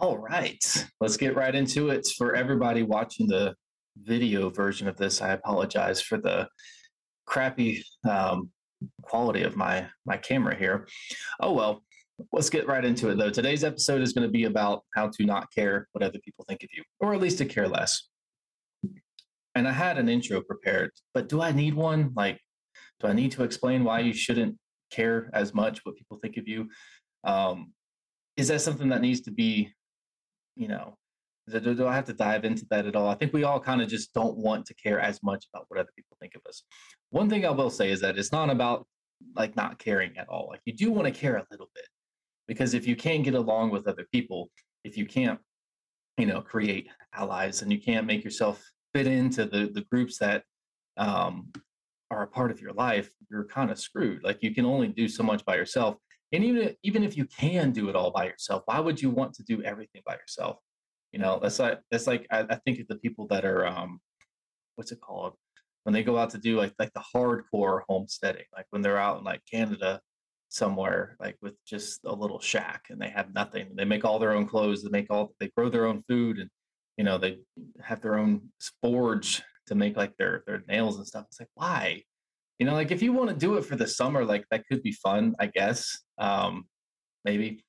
All right, let's get right into it. For everybody watching the video version of this, I apologize for the crappy um, quality of my my camera here. Oh well, let's get right into it though. Today's episode is going to be about how to not care what other people think of you, or at least to care less. And I had an intro prepared, but do I need one? Like, do I need to explain why you shouldn't care as much what people think of you? Um, is that something that needs to be you know, do, do I have to dive into that at all? I think we all kind of just don't want to care as much about what other people think of us. One thing I will say is that it's not about like not caring at all. Like you do want to care a little bit because if you can't get along with other people, if you can't, you know, create allies and you can't make yourself fit into the the groups that um, are a part of your life, you're kind of screwed. Like you can only do so much by yourself. And even even if you can do it all by yourself, why would you want to do everything by yourself? You know, that's like that's like I, I think of the people that are um, what's it called when they go out to do like like the hardcore homesteading, like when they're out in like Canada somewhere, like with just a little shack and they have nothing. They make all their own clothes. They make all they grow their own food and you know they have their own forge to make like their their nails and stuff. It's like why? You know like if you want to do it for the summer like that could be fun i guess um maybe.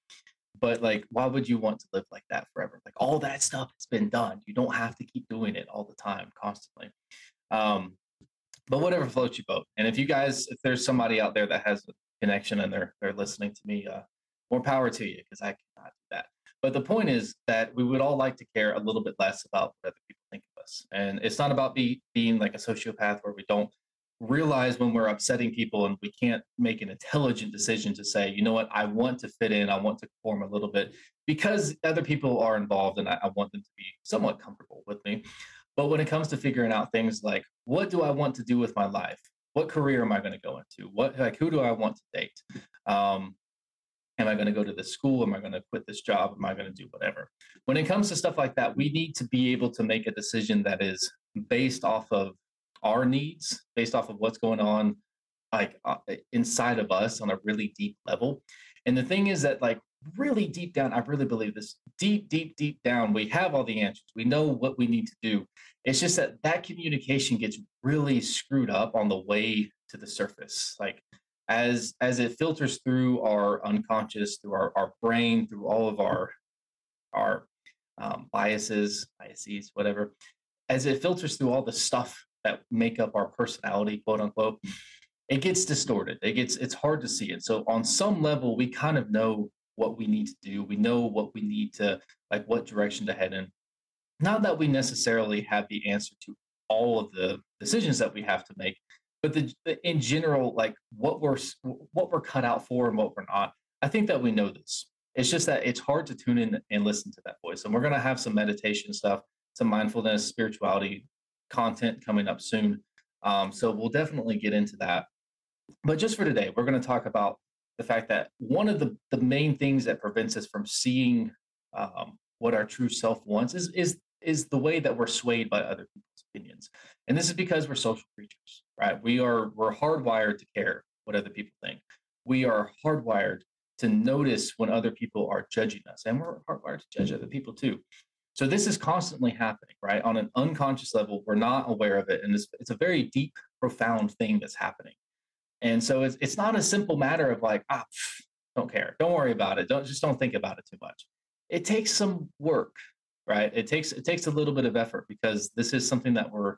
But like why would you want to live like that forever? Like all that stuff has been done. You don't have to keep doing it all the time constantly. Um but whatever floats your boat. And if you guys if there's somebody out there that has a connection and they're they're listening to me uh more power to you because i cannot do that. But the point is that we would all like to care a little bit less about what other people think of us. And it's not about be, being like a sociopath where we don't realize when we're upsetting people and we can't make an intelligent decision to say, you know what, I want to fit in, I want to conform a little bit because other people are involved and I, I, want them to be somewhat comfortable with me. But when it comes to figuring out things like, what do I want to do with my life? What career am I going to go into? What like who do I want to date? Um, am I going to go to this school? Am I going to quit this job? Am I going to do whatever? When it comes to stuff like that, we need to be able to make a decision that is based off of our needs based off of what's going on like uh, inside of us on a really deep level. And the thing is that like really deep down i really believe this deep deep deep down we have all the answers. We know what we need to do. It's just that that communication gets really screwed up on the way to the surface. Like as as it filters through our unconscious through our, our brain through all of our our um, biases biases whatever as it filters through all the stuff that make up our personality, quote unquote, it gets distorted. It gets it's hard to see it. So on some level, we kind of know what we need to do. We know what we need to like what direction to head in. Not that we necessarily have the answer to all of the decisions that we have to make, but the, the in general, like what we're what we're cut out for and what we're not. I think that we know this. It's just that it's hard to tune in and listen to that voice. And we're going to have some meditation stuff, some mindfulness, spirituality content coming up soon. Um, so we'll definitely get into that. But just for today, we're going to talk about the fact that one of the, the main things that prevents us from seeing um, what our true self wants is, is, is the way that we're swayed by other people's opinions. And this is because we're social creatures, right? We are, we're hardwired to care what other people think. We are hardwired to notice when other people are judging us, and we're hardwired to judge other people too. So this is constantly happening, right? On an unconscious level, we're not aware of it. And it's, it's a very deep, profound thing that's happening. And so it's, it's not a simple matter of like, ah, pff, don't care. Don't worry about it. Don't just don't think about it too much. It takes some work, right? It takes it takes a little bit of effort because this is something that we're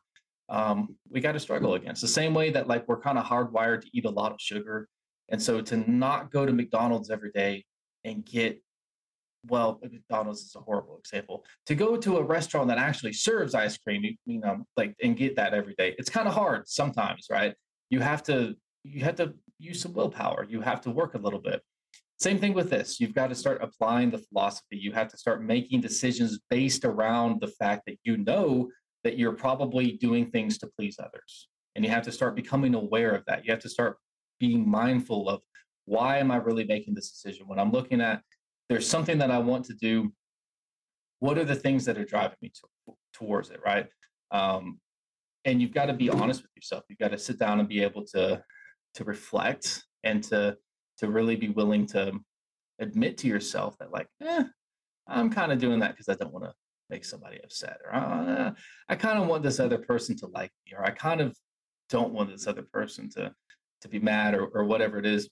um, we got to struggle against. The same way that like we're kind of hardwired to eat a lot of sugar, and so to not go to McDonald's every day and get well, uh, McDonald's is a horrible example. To go to a restaurant that actually serves ice cream, you, you know, like and get that every day, it's kind of hard sometimes, right? You have to you have to use some willpower. You have to work a little bit. Same thing with this. You've got to start applying the philosophy. You have to start making decisions based around the fact that you know that you're probably doing things to please others. And you have to start becoming aware of that. You have to start being mindful of why am I really making this decision? When I'm looking at there's something that I want to do. What are the things that are driving me to, towards it, right? Um, and you've got to be honest with yourself. You've got to sit down and be able to to reflect and to to really be willing to admit to yourself that like, eh, I'm kind of doing that because I don't want to make somebody upset, or uh, I kind of want this other person to like me, or I kind of don't want this other person to to be mad, or or whatever it is.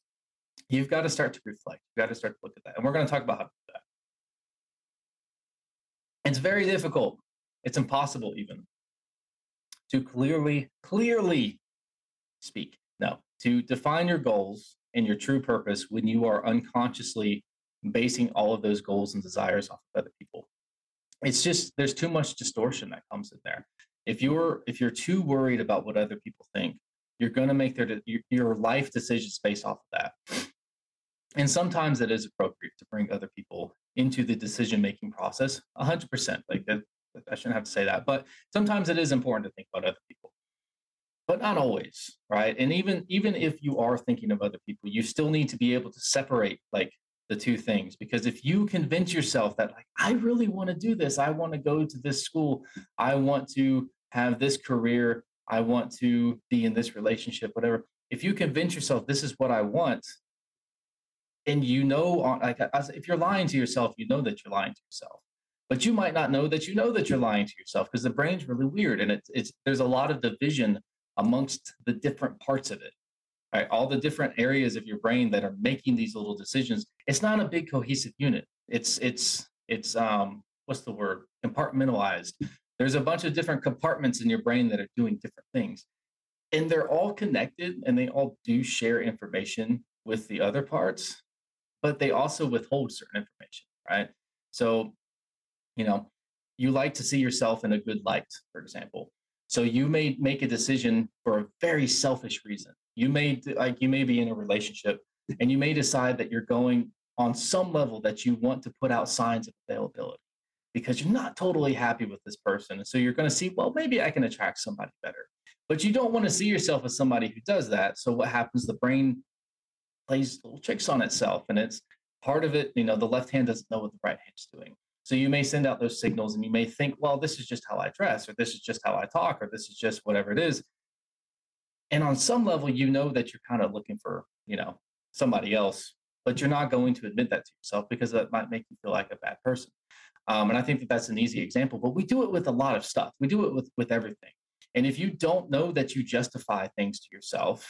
You've got to start to reflect. You've got to start to look at that, and we're going to talk about how to do that. It's very difficult. It's impossible even to clearly, clearly speak. No, to define your goals and your true purpose when you are unconsciously basing all of those goals and desires off of other people. It's just there's too much distortion that comes in there. If you're if you're too worried about what other people think, you're going to make their your life decisions based off of that. And sometimes it is appropriate to bring other people into the decision making process 100% like that i shouldn't have to say that but sometimes it is important to think about other people but not always right and even even if you are thinking of other people you still need to be able to separate like the two things because if you convince yourself that like i really want to do this i want to go to this school i want to have this career i want to be in this relationship whatever. If you convince yourself this is what i want and you know like if you're lying to yourself you know that you're lying to yourself. But you might not know that you know that you're lying to yourself because the brain's really weird and it's, it's there's a lot of division amongst the different parts of it right? All the different areas of your brain that are making these little decisions. It's not a big cohesive unit. It's it's it's um what's the word? Compartmentalized there's a bunch of different compartments in your brain that are doing different things and they're all connected and they all do share information with the other parts but they also withhold certain information, right? So, you know, you like to see yourself in a good light, for example. So you may make a decision for a very selfish reason. You may like you may be in a relationship and you may decide that you're going on some level that you want to put out signs of availability because you're not totally happy with this person. And so you're going to see, well, maybe I can attract somebody better. But you don't want to see yourself as somebody who does that. So what happens? The brain plays little tricks on itself. And it's part of it, you know, the left hand doesn't know what the right hand's doing. So you may send out those signals and you may think, well, this is just how I dress, or this is just how I talk, or this is just whatever it is. And on some level, you know that you're kind of looking for, you know, somebody else, but you're not going to admit that to yourself because that might make you feel like a bad person. Um, and I think that that's an easy example, but we do it with a lot of stuff. We do it with with everything. And if you don't know that you justify things to yourself,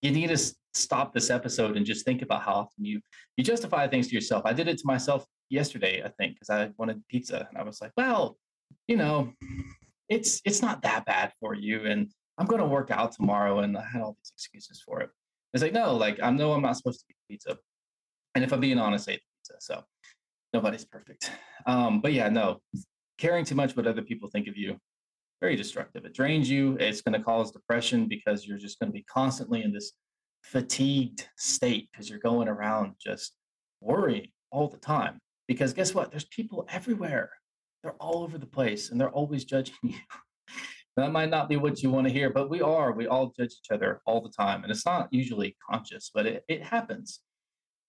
you need to stop this episode and just think about how often you you justify things to yourself. I did it to myself yesterday, I think, because I wanted pizza and I was like, well, you know, it's it's not that bad for you, and I'm going to work out tomorrow, and I had all these excuses for it. It's like no, like I know I'm not supposed to eat pizza, and if I'm being honest, I ate pizza, so nobody's perfect. Um, but yeah, no, caring too much what other people think of you very destructive. It drains you. It's going to cause depression because you're just going to be constantly in this fatigued state because you're going around just worrying all the time. Because guess what? There's people everywhere. They're all over the place and they're always judging you. that might not be what you want to hear, but we are. We all judge each other all the time. And it's not usually conscious, but it, it happens.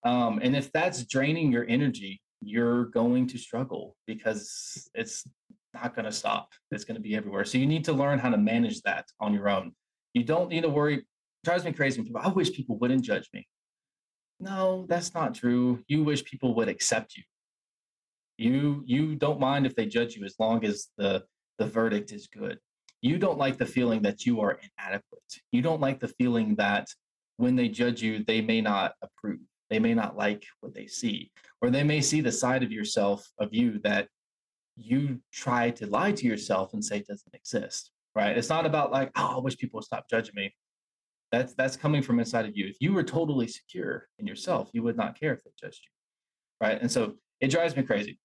Um, and if that's draining your energy, you're going to struggle because it's not going to stop. It's going to be everywhere. So you need to learn how to manage that on your own. You don't need to worry. It drives me crazy people, I wish people wouldn't judge me. No, that's not true. You wish people would accept you. You you don't mind if they judge you as long as the the verdict is good. You don't like the feeling that you are inadequate. You don't like the feeling that when they judge you, they may not approve. They may not like what they see, or they may see the side of yourself, of you that you try to lie to yourself and say doesn't exist right? It's not about like oh i wish people would stop judging me. That's that's coming from inside of you. If you were totally secure in yourself you would not care if they judged you right? And so it drives me crazy.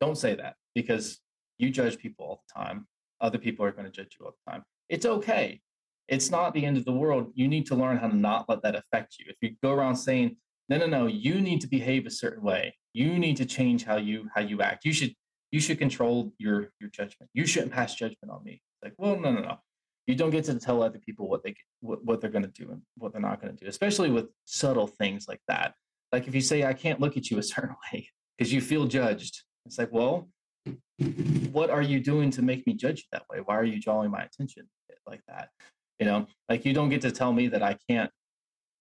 Don't say that because you judge people all the time. Other people are going to judge you all the time. It's okay. It's not the end of the world. You need to learn how to not let that affect you. If you go around saying no no no you need to behave a certain way you need to change how you how you act you should you should control your your judgment. You shouldn't pass judgment on me. Like, well, no, no, no. You don't get to tell other people what they what, what they're going to do and what they're not going to do, especially with subtle things like that. Like if you say, I can't look at you a certain way because you feel judged. It's like, well, what are you doing to make me judge you that way? Why are you drawing my attention like that? You know, like you don't get to tell me that I can't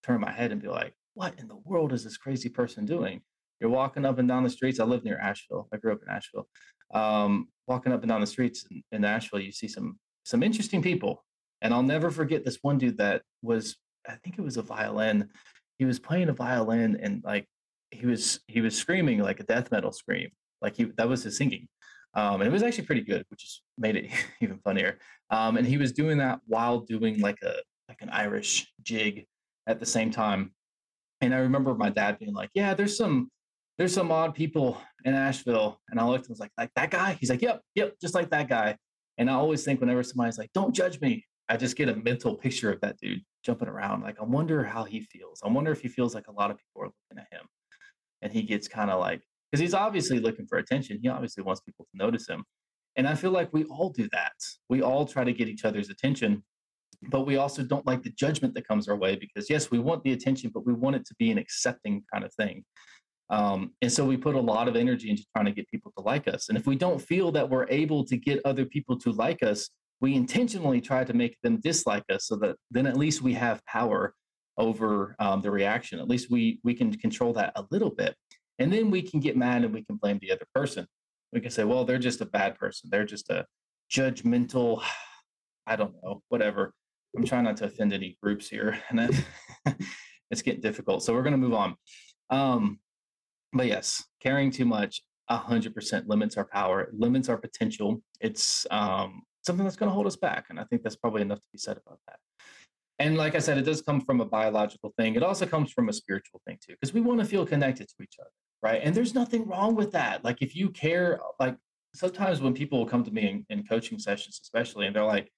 turn my head and be like, what in the world is this crazy person doing? You're walking up and down the streets. I live near Asheville. I grew up in Asheville. Um, walking up and down the streets in, Asheville, you see some some interesting people. And I'll never forget this one dude that was, I think it was a violin. He was playing a violin and like he was he was screaming like a death metal scream. Like he that was his singing. Um, and it was actually pretty good, which just made it even funnier. Um, and he was doing that while doing like a like an Irish jig at the same time. And I remember my dad being like, "Yeah, there's some there's some odd people in Asheville." And I looked and was like, "Like that guy?" He's like, "Yep, yep, just like that guy." And I always think whenever somebody's like, "Don't judge me," I just get a mental picture of that dude jumping around. Like, I wonder how he feels. I wonder if he feels like a lot of people are looking at him, and he gets kind of like because he's obviously looking for attention. He obviously wants people to notice him. And I feel like we all do that. We all try to get each other's attention, but we also don't like the judgment that comes our way because, yes, we want the attention, but we want it to be an accepting kind of thing. Um, and so we put a lot of energy into trying to get people to like us. And if we don't feel that we're able to get other people to like us, we intentionally try to make them dislike us so that then at least we have power over um, the reaction. At least we we can control that a little bit. And then we can get mad and we can blame the other person. We can say, well, they're just a bad person. They're just a judgmental, I don't know, whatever. I'm trying not to offend any groups here. And it's getting difficult. So we're going to move on. Um, but yes, caring too much 100% limits our power, limits our potential. It's um, something that's going to hold us back. And I think that's probably enough to be said about that. And like I said, it does come from a biological thing. It also comes from a spiritual thing too, because we want to feel connected to each other right and there's nothing wrong with that like if you care like sometimes when people will come to me in, in coaching sessions especially and they're like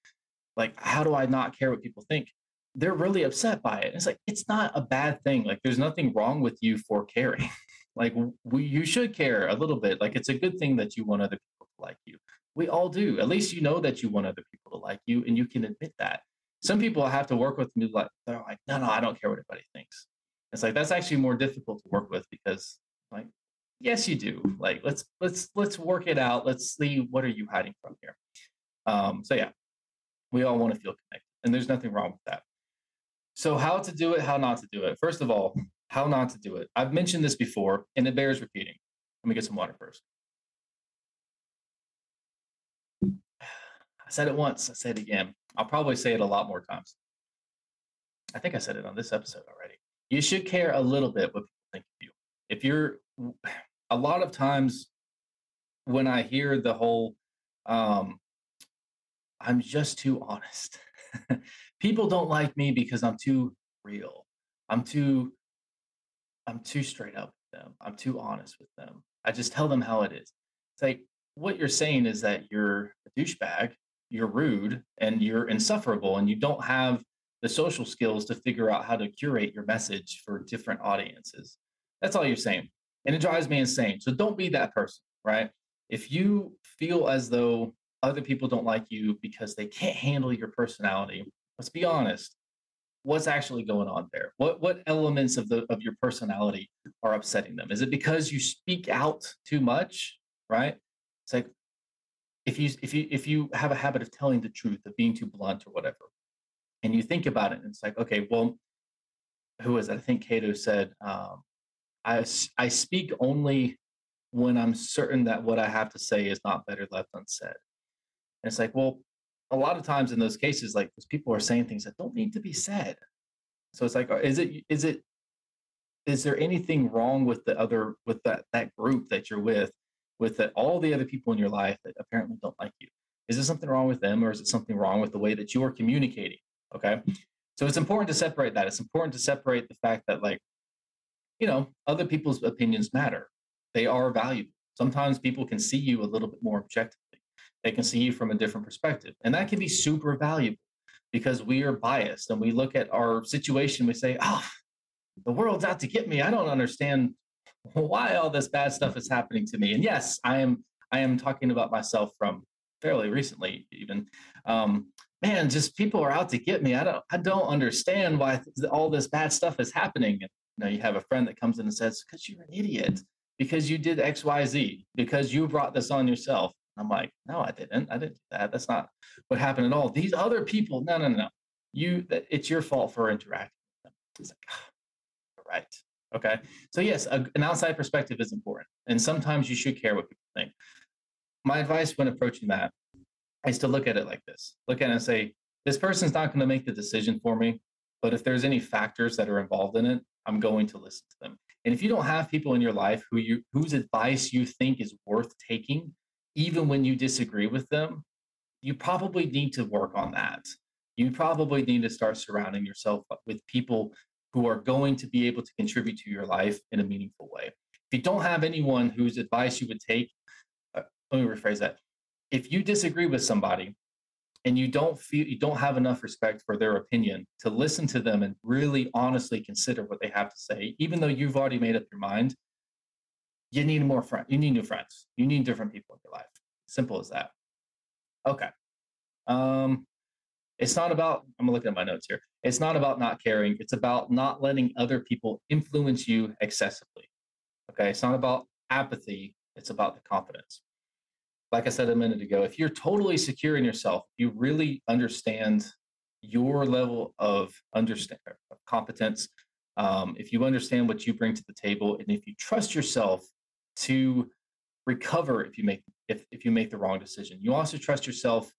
like how do i not care what people think they're really upset by it it's like it's not a bad thing like there's nothing wrong with you for caring like we, you should care a little bit like it's a good thing that you want other people to like you we all do at least you know that you want other people to like you and you can admit that some people have to work with me like they're like no no i don't care what anybody thinks it's like that's actually more difficult to work with because like, yes, you do. Like, let's let's let's work it out. Let's see what are you hiding from here. Um, so yeah, we all want to feel connected, and there's nothing wrong with that. So how to do it, how not to do it. First of all, how not to do it. I've mentioned this before, and it bears repeating. Let me get some water first. I said it once. I say it again. I'll probably say it a lot more times. I think I said it on this episode already. You should care a little bit what people think of you if you're a lot of times when I hear the whole um, I'm just too honest. People don't like me because I'm too real. I'm too I'm too straight up with them. I'm too honest with them. I just tell them how it is. It's like what you're saying is that you're a douchebag, you're rude, and you're insufferable, and you don't have the social skills to figure out how to curate your message for different audiences. That's all you're saying. And it drives me insane. So don't be that person, right? If you feel as though other people don't like you because they can't handle your personality, let's be honest. What's actually going on there? What what elements of the of your personality are upsetting them? Is it because you speak out too much, right? It's like if you if you if you have a habit of telling the truth, of being too blunt or whatever, and you think about it, and it's like, okay, well, who is it? I think Cato said, um, I, I speak only when I'm certain that what I have to say is not better left unsaid. And it's like, well, a lot of times in those cases, like those people are saying things that don't need to be said. So it's like, uh, is it is it is there anything wrong with the other with that that group that you're with, with the, all the other people in your life that apparently don't like you? Is there something wrong with them, or is it something wrong with the way that you are communicating? Okay, so it's important to separate that. It's important to separate the fact that like you know, other people's opinions matter. They are valuable. Sometimes people can see you a little bit more objectively. They can see you from a different perspective. And that can be super valuable because we are biased and we look at our situation, we say, oh, the world's out to get me. I don't understand why all this bad stuff is happening to me. And yes, I am I am talking about myself from fairly recently, even. Um, man, just people are out to get me. I don't I don't understand why all this bad stuff is happening. You know, you have a friend that comes in and says, because you're an idiot, because you did X, Y, Z, because you brought this on yourself. I'm like, no, I didn't. I didn't do that. That's not what happened at all. These other people, no, no, no. You, it's your fault for interacting with them. It's like, oh, right, Okay. So, yes, a, an outside perspective is important. And sometimes you should care what people think. My advice when approaching that is to look at it like this look at it and say, this person's not going to make the decision for me, but if there's any factors that are involved in it, I'm going to listen to them. And if you don't have people in your life who you whose advice you think is worth taking, even when you disagree with them, you probably need to work on that. You probably need to start surrounding yourself with people who are going to be able to contribute to your life in a meaningful way. If you don't have anyone whose advice you would take, uh, let me rephrase that. If you disagree with somebody and you don't feel you don't have enough respect for their opinion to listen to them and really honestly consider what they have to say, even though you've already made up your mind, you need more friends. You need new friends. You need different people in your life. Simple as that. Okay. Um, it's not about, I'm looking at my notes here. It's not about not caring. It's about not letting other people influence you excessively. Okay. It's not about apathy. It's about the confidence. Like I said a minute ago, if you're totally secure in yourself, you really understand your level of understand of competence. Um, if you understand what you bring to the table, and if you trust yourself to recover if you make if, if you make the wrong decision, you also trust yourself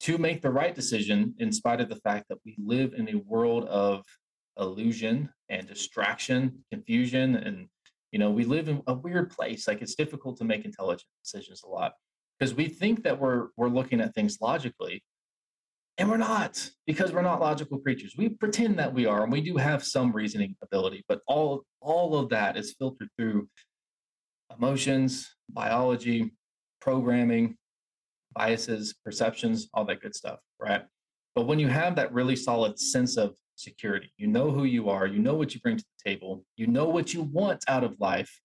to make the right decision in spite of the fact that we live in a world of illusion and distraction, confusion, and you know we live in a weird place. Like it's difficult to make intelligent decisions a lot because we think that we're we're looking at things logically, and we're not because we're not logical creatures. We pretend that we are, and we do have some reasoning ability, but all all of that is filtered through emotions, biology, programming, biases, perceptions, all that good stuff, right? But when you have that really solid sense of security, you know who you are, you know what you bring to the table, you know what you want out of life.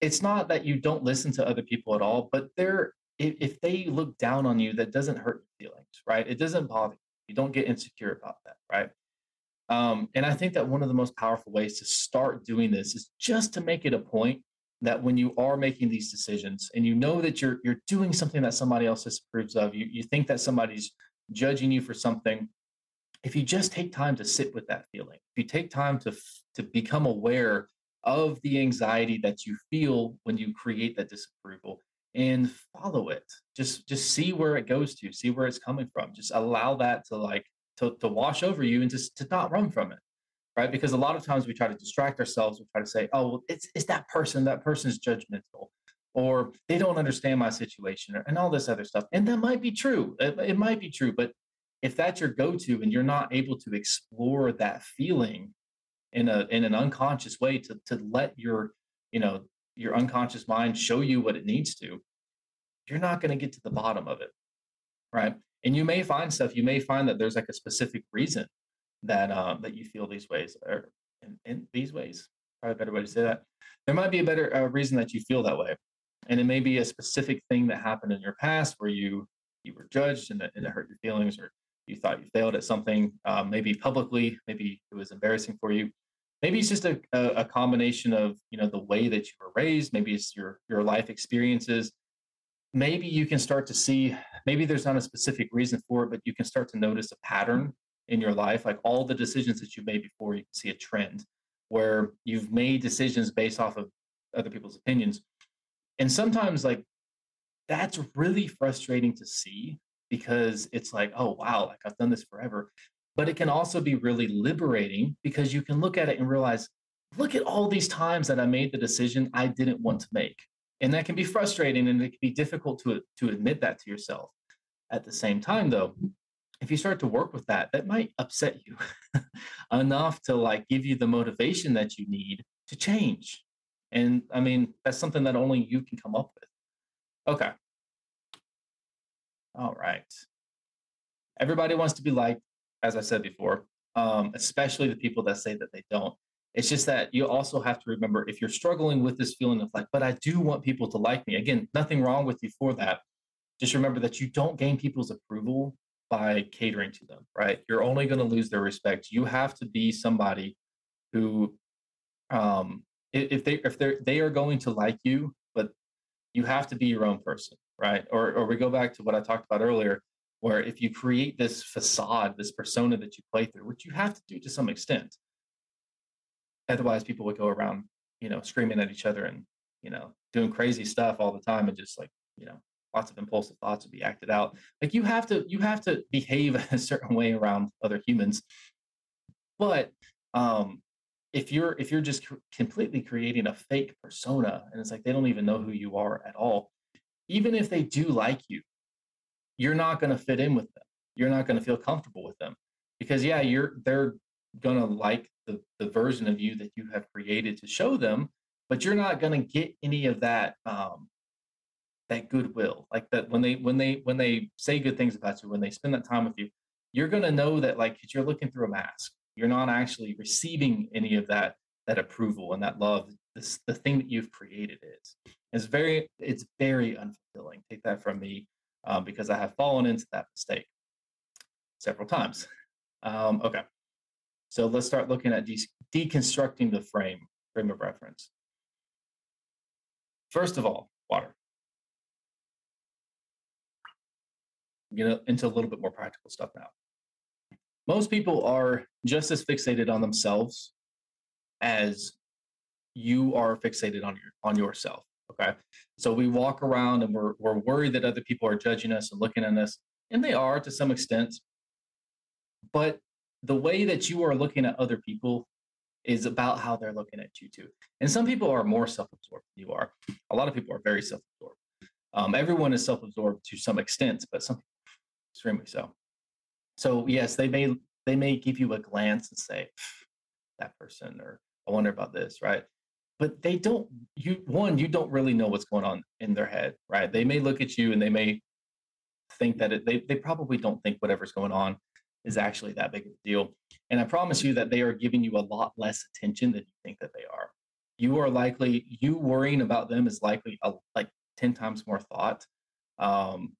It's not that you don't listen to other people at all, but they're if, they look down on you, that doesn't hurt your feelings, right? It doesn't bother you. You don't get insecure about that, right? Um, and I think that one of the most powerful ways to start doing this is just to make it a point that when you are making these decisions and you know that you're you're doing something that somebody else disapproves of, you you think that somebody's judging you for something, if you just take time to sit with that feeling, if you take time to to become aware of the anxiety that you feel when you create that disapproval and follow it. Just just see where it goes to see where it's coming from. Just allow that to like to, to wash over you and just to not run from it right? Because a lot of times we try to distract ourselves. We try to say, oh, well, it's, it's that person, that person's judgmental, or they don't understand my situation, and all this other stuff. And that might be true. It, it might be true. But if that's your go to and you're not able to explore that feeling in a in an unconscious way to to let your you know your unconscious mind show you what it needs to you're not going to get to the bottom of it right and you may find stuff you may find that there's like a specific reason that uh, that you feel these ways or in, in, these ways probably a better way to say that. There might be a better uh, reason that you feel that way and it may be a specific thing that happened in your past where you you were judged and it, and it hurt your feelings or you thought you failed at something um, maybe publicly maybe it was embarrassing for you. Maybe it's just a, a, a combination of you know the way that you were raised maybe it's your your life experiences. Maybe you can start to see maybe there's not a specific reason for it but you can start to notice a pattern in your life, like all the decisions that you've made before, you can see a trend where you've made decisions based off of other people's opinions. And sometimes, like, that's really frustrating to see because it's like, oh, wow, like I've done this forever. But it can also be really liberating because you can look at it and realize, look at all these times that I made the decision I didn't want to make. And that can be frustrating and it can be difficult to, to admit that to yourself. At the same time, though, if you start to work with that, that might upset you enough to like give you the motivation that you need to change. And I mean, that's something that only you can come up with. Okay. All right. Everybody wants to be liked, as I said before, um, especially the people that say that they don't. It's just that you also have to remember if you're struggling with this feeling of like, but I do want people to like me. Again, nothing wrong with you for that. Just remember that you don't gain people's approval by catering to them, right? You're only going to lose their respect. You have to be somebody who, um, if they if they they are going to like you, but you have to be your own person, right? Or or we go back to what I talked about earlier, where if you create this facade, this persona that you play through, which you have to do to some extent, otherwise people would go around, you know, screaming at each other and, you know, doing crazy stuff all the time and just like, you know, lots of impulsive thoughts would be acted out. Like you have to you have to behave a certain way around other humans. But um if you're if you're just completely creating a fake persona and it's like they don't even know who you are at all, even if they do like you, you're not going to fit in with them. You're not going to feel comfortable with them because yeah, you're they're going to like the the version of you that you have created to show them, but you're not going to get any of that um that goodwill. Like that when they when they when they say good things about you, when they spend that time with you, you're going to know that like you're looking through a mask. You're not actually receiving any of that that approval and that love. This the thing that you've created is. It's very it's very unfulfilling. Take that from me um, because I have fallen into that mistake several times. Um, okay, so let's start looking at de- deconstructing the frame frame of reference. First of all, water. Get into a little bit more practical stuff now. Most people are just as fixated on themselves as you are fixated on your on yourself. Okay. So we walk around and we're, we're worried that other people are judging us and looking at us, and they are to some extent. But the way that you are looking at other people is about how they're looking at you too. And some people are more self absorbed than you are. A lot of people are very self absorbed. Um, everyone is self absorbed to some extent, but some extremely so. So yes, they may they may give you a glance and say, that person, or I wonder about this, right? but they don't you one you don't really know what's going on in their head right they may look at you and they may think that it, they, they probably don't think whatever's going on is actually that big of a deal and i promise you that they are giving you a lot less attention than you think that they are you are likely you worrying about them is likely a, like 10 times more thought um,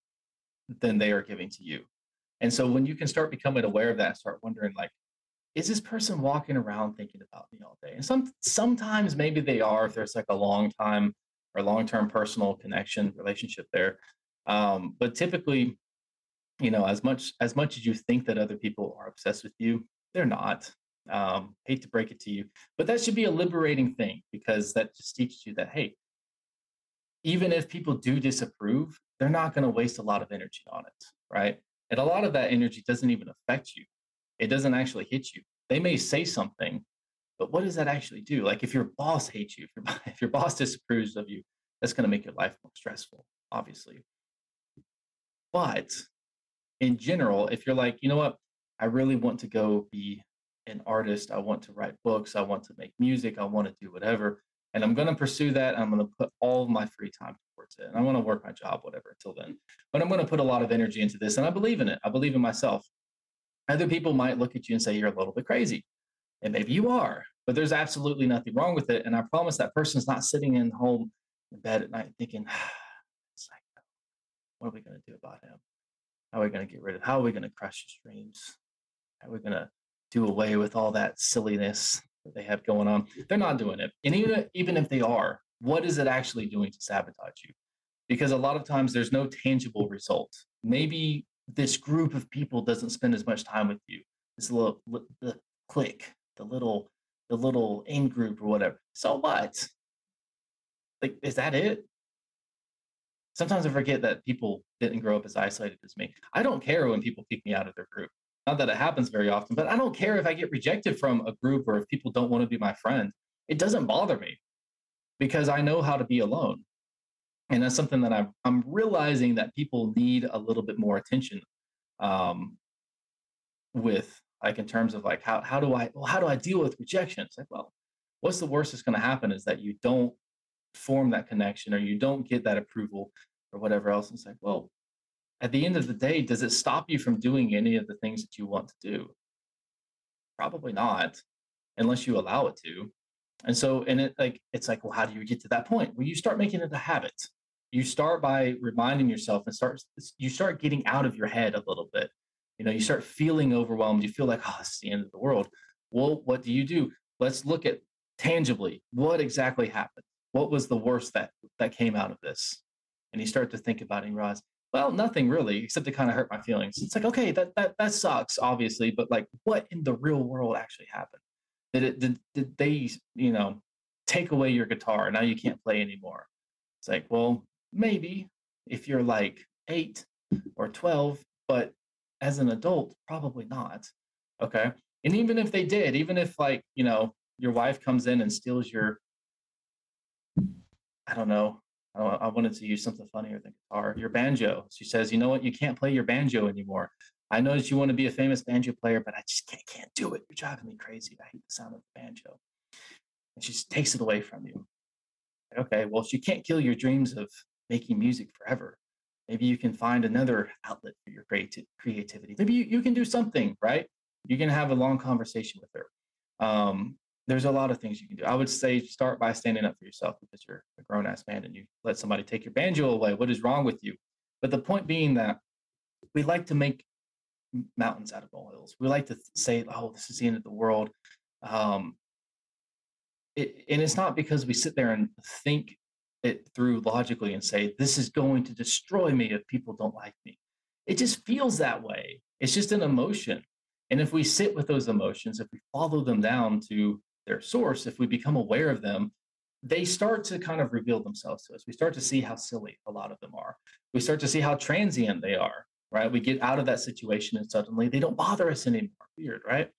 than they are giving to you and so when you can start becoming aware of that start wondering like is this person walking around thinking about me all day? And some sometimes maybe they are if there's like a long time or long term personal connection relationship there. Um, but typically, you know, as much as much as you think that other people are obsessed with you, they're not. Um, hate to break it to you, but that should be a liberating thing because that just teaches you that hey, even if people do disapprove, they're not going to waste a lot of energy on it, right? And a lot of that energy doesn't even affect you it doesn't actually hit you. They may say something, but what does that actually do? Like if your boss hates you, if your, if your boss disapproves of you, that's going to make your life more stressful, obviously. But in general, if you're like, you know what, I really want to go be an artist, I want to write books, I want to make music, I want to do whatever, and I'm going to pursue that. I'm going to put all of my free time towards it. And I want to work my job, whatever, until then. But I'm going to put a lot of energy into this, and I believe in it. I believe in myself. Other people might look at you and say you're a little bit crazy. And maybe you are, but there's absolutely nothing wrong with it. And I promise that person's not sitting in home in bed at night thinking, ah, what are we going to do about him? How are we going to get rid of How are we going to crush his dreams? How are we going to do away with all that silliness that they have going on? They're not doing it. And even, even if they are, what is it actually doing to sabotage you? Because a lot of times there's no tangible result. Maybe this group of people doesn't spend as much time with you. This little the clique, the little the little in group or whatever. So what? Like, is that it? Sometimes I forget that people didn't grow up as isolated as me. I don't care when people kick me out of their group. Not that it happens very often, but I don't care if I get rejected from a group or if people don't want to be my friend. It doesn't bother me because I know how to be alone and that's something that I'm I'm realizing that people need a little bit more attention um, with like in terms of like how how do I well how do I deal with rejection? It's like well, what's the worst that's going to happen is that you don't form that connection or you don't get that approval or whatever else. And it's like well, at the end of the day, does it stop you from doing any of the things that you want to do? Probably not, unless you allow it to. And so, and it like it's like, well, how do you get to that point? Well, you start making it a habit. You start by reminding yourself and start you start getting out of your head a little bit. You know you start feeling overwhelmed. You feel like ah, oh it's the end of the world. Well what do you do? Let's look at tangibly what exactly happened? What was the worst that that came out of this? And you start to think about it and realize well nothing really except it kind of hurt my feelings it's like okay that that that sucks obviously but like what in the real world actually happened Did it did, did they, you know, take away your guitar? Now you can't play anymore. It's like, well, maybe if you're like eight or 12, but as an adult, probably not. Okay. And even if they did, even if like, you know, your wife comes in and steals your, I don't know, I wanted to use something funnier than guitar, your banjo. She says, you know what, you can't play your banjo anymore. I know that you want to be a famous banjo player, but I just can't, can't do it. You're driving me crazy. I hate the sound of the banjo. And she just takes it away from you. Okay, well, she can't kill your dreams of making music forever. Maybe you can find another outlet for your creati- creativity. Maybe you, you can do something, right? You can have a long conversation with her. Um, there's a lot of things you can do. I would say start by standing up for yourself because you're a grown ass man and you let somebody take your banjo away. What is wrong with you? But the point being that we like to make mountains out of molehills. We like to say, "Oh, this is the end of the world," um, it, and it's not because we sit there and think it through logically and say, "This is going to destroy me if people don't like me." It just feels that way. It's just an emotion, and if we sit with those emotions, if we follow them down to their source, if we become aware of them, they start to kind of reveal themselves to us. We start to see how silly a lot of them are. We start to see how transient they are, right? We get out of that situation and suddenly they don't bother us anymore. Weird, right?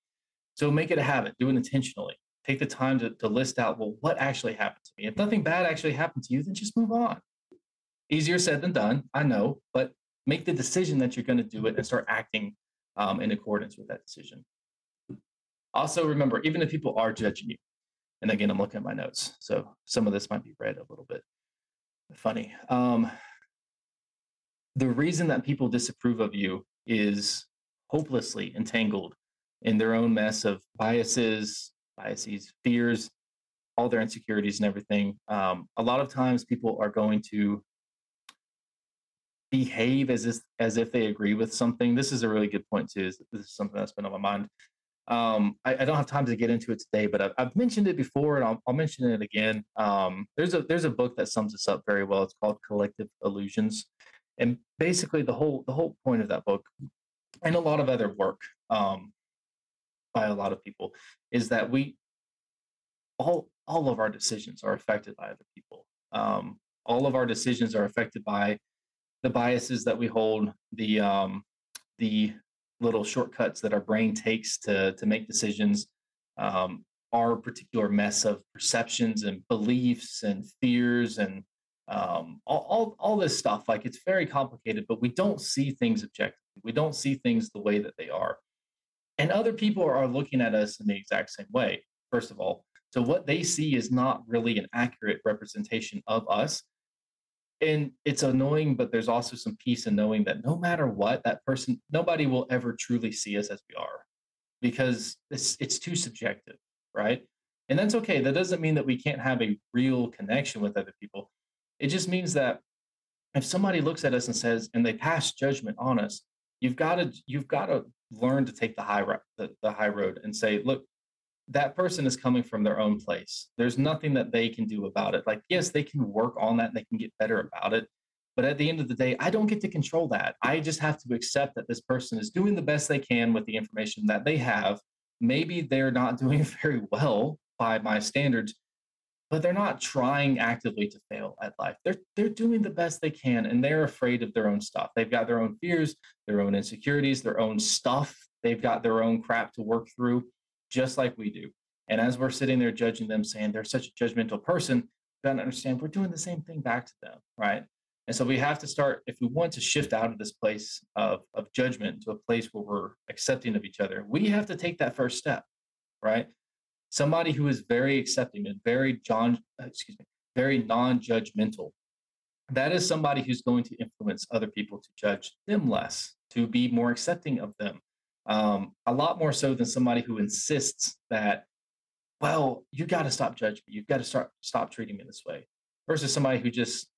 So make it a habit, do it intentionally. Take the time to, to list out, well, what actually happened to me? If nothing bad actually happened to you, then just move on. Easier said than done, I know, but make the decision that you're going to do it and start acting um, in accordance with that decision. Also, remember, even if people are judging you, and again, I'm looking at my notes, so some of this might be read a little bit funny. Um, the reason that people disapprove of you is hopelessly entangled in their own mess of biases, biases, fears, all their insecurities and everything. Um, a lot of times, people are going to behave as if as if they agree with something. This is a really good point too. This is something that's been on my mind. Um, I, I, don't have time to get into it today, but I've, I've mentioned it before, and I'll, I'll mention it again. Um, there's a there's a book that sums this up very well. It's called Collective Illusions, and basically the whole the whole point of that book, and a lot of other work um, by a lot of people, is that we all all of our decisions are affected by other people. Um, all of our decisions are affected by the biases that we hold, the um, the little shortcuts that our brain takes to to make decisions um, our particular mess of perceptions and beliefs and fears and um, all, all, all this stuff like it's very complicated but we don't see things objectively. We don't see things the way that they are. And other people are looking at us in the exact same way first of all. So what they see is not really an accurate representation of us and it's annoying but there's also some peace in knowing that no matter what that person nobody will ever truly see us as we are because it's it's too subjective right? And that's okay. That doesn't mean that we can't have a real connection with other people. It just means that if somebody looks at us and says and they pass judgment on us you've got to you've got to learn to take the high the, the high road and say look that person is coming from their own place. There's nothing that they can do about it. Like, yes, they can work on that and they can get better about it. But at the end of the day, I don't get to control that. I just have to accept that this person is doing the best they can with the information that they have. Maybe they're not doing very well by my standards, but they're not trying actively to fail at life. They're they're doing the best they can and they're afraid of their own stuff. They've got their own fears, their own insecurities, their own stuff. They've got their own crap to work through just like we do. And as we're sitting there judging them, saying they're such a judgmental person, gotta understand we're doing the same thing back to them, right? And so we have to start, if we want to shift out of this place of, of judgment to a place where we're accepting of each other, we have to take that first step, right? Somebody who is very accepting and very John, excuse me, very non-judgmental. That is somebody who's going to influence other people to judge them less, to be more accepting of them, um, a lot more so than somebody who insists that, well, you got to stop judging me. You've got to start stop treating me this way, versus somebody who just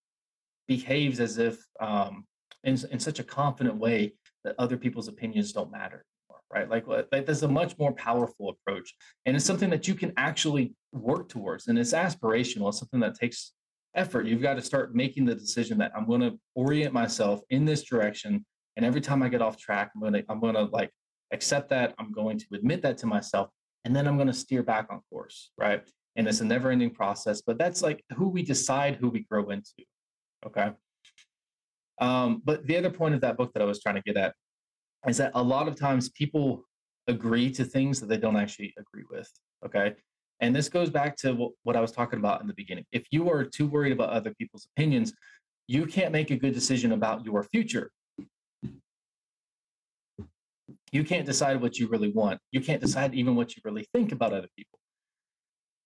behaves as if um, in, in such a confident way that other people's opinions don't matter right? Like, like that's a much more powerful approach, and it's something that you can actually work towards, and it's aspirational. It's something that takes effort. You've got to start making the decision that I'm going to orient myself in this direction, and every time I get off track, I'm going to I'm going to like accept that. I'm going to admit that to myself. and then I'm going to steer back on course, right? And it's a never ending process, but that's like who we decide who we grow into. Okay. Um, but the other point of that book that I was trying to get at is that a lot of times people agree to things that they don't actually agree with. Okay. And this goes back to what, what I was talking about in the beginning. If you are too worried about other people's opinions, you can't make a good decision about your future. You can't decide what you really want. You can't decide even what you really think about other people.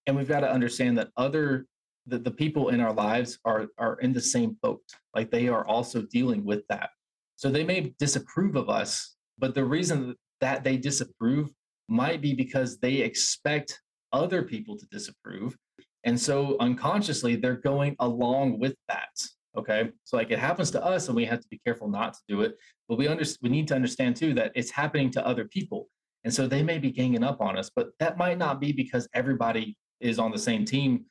And we've got to understand that other the, the people in our lives are are in the same boat. Like they are also dealing with that. So they may disapprove of us, but the reason that they disapprove might be because they expect other people to disapprove. And so unconsciously they're going along with that. Okay. So like it happens to us and we have to be careful not to do it. But we under, we need to understand too that it's happening to other people. And so they may be ganging up on us, but that might not be because everybody is on the same team.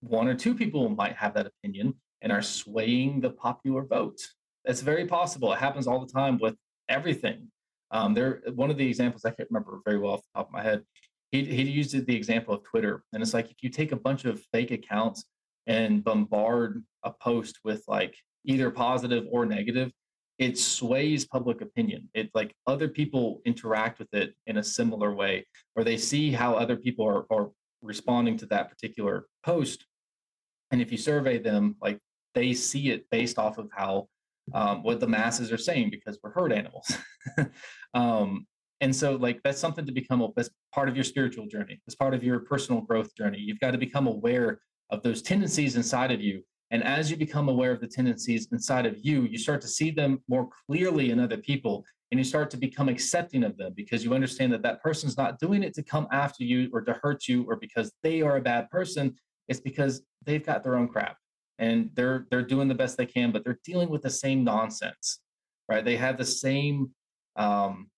One or two people might have that opinion and are swaying the popular vote. That's very possible. It happens all the time with everything. Um, there, one of the examples I can't remember very well off the top of my head. He he used the example of Twitter, and it's like if you take a bunch of fake accounts and bombard a post with like either positive or negative, it sways public opinion. It like other people interact with it in a similar way, or they see how other people are, are responding to that particular post. And if you survey them, like they see it based off of how um, what the masses are saying because we're herd animals. um, and so like that's something to become a that's part of your spiritual journey. It's part of your personal growth journey. You've got to become aware of those tendencies inside of you. And as you become aware of the tendencies inside of you, you start to see them more clearly in other people and you start to become accepting of them because you understand that that person's not doing it to come after you or to hurt you or because they are a bad person. It's because they've got their own crap and they're they're doing the best they can, but they're dealing with the same nonsense, right? They have the same um,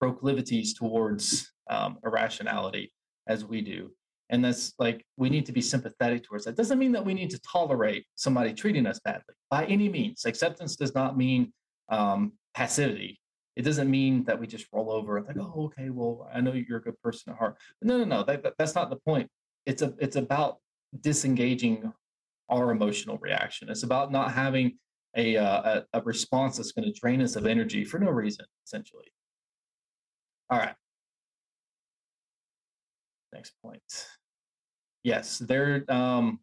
proclivities towards um, irrationality as we do, and that's like we need to be sympathetic towards that. Doesn't mean that we need to tolerate somebody treating us badly by any means. Acceptance does not mean um, passivity. It doesn't mean that we just roll over and like, oh, okay, well, I know you're a good person at heart. But no, no, no, that, that, that's not the point. It's a, it's about disengaging our emotional reaction. It's about not having a, uh, a, a response that's going to drain us of energy for no reason, essentially. All right. Next point. Yes, there. Um,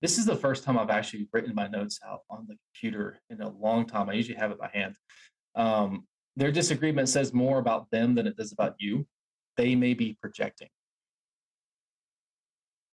this is the first time I've actually written my notes out on the computer in a long time. I usually have it by hand. Um, their disagreement says more about them than it does about you. They may be projecting.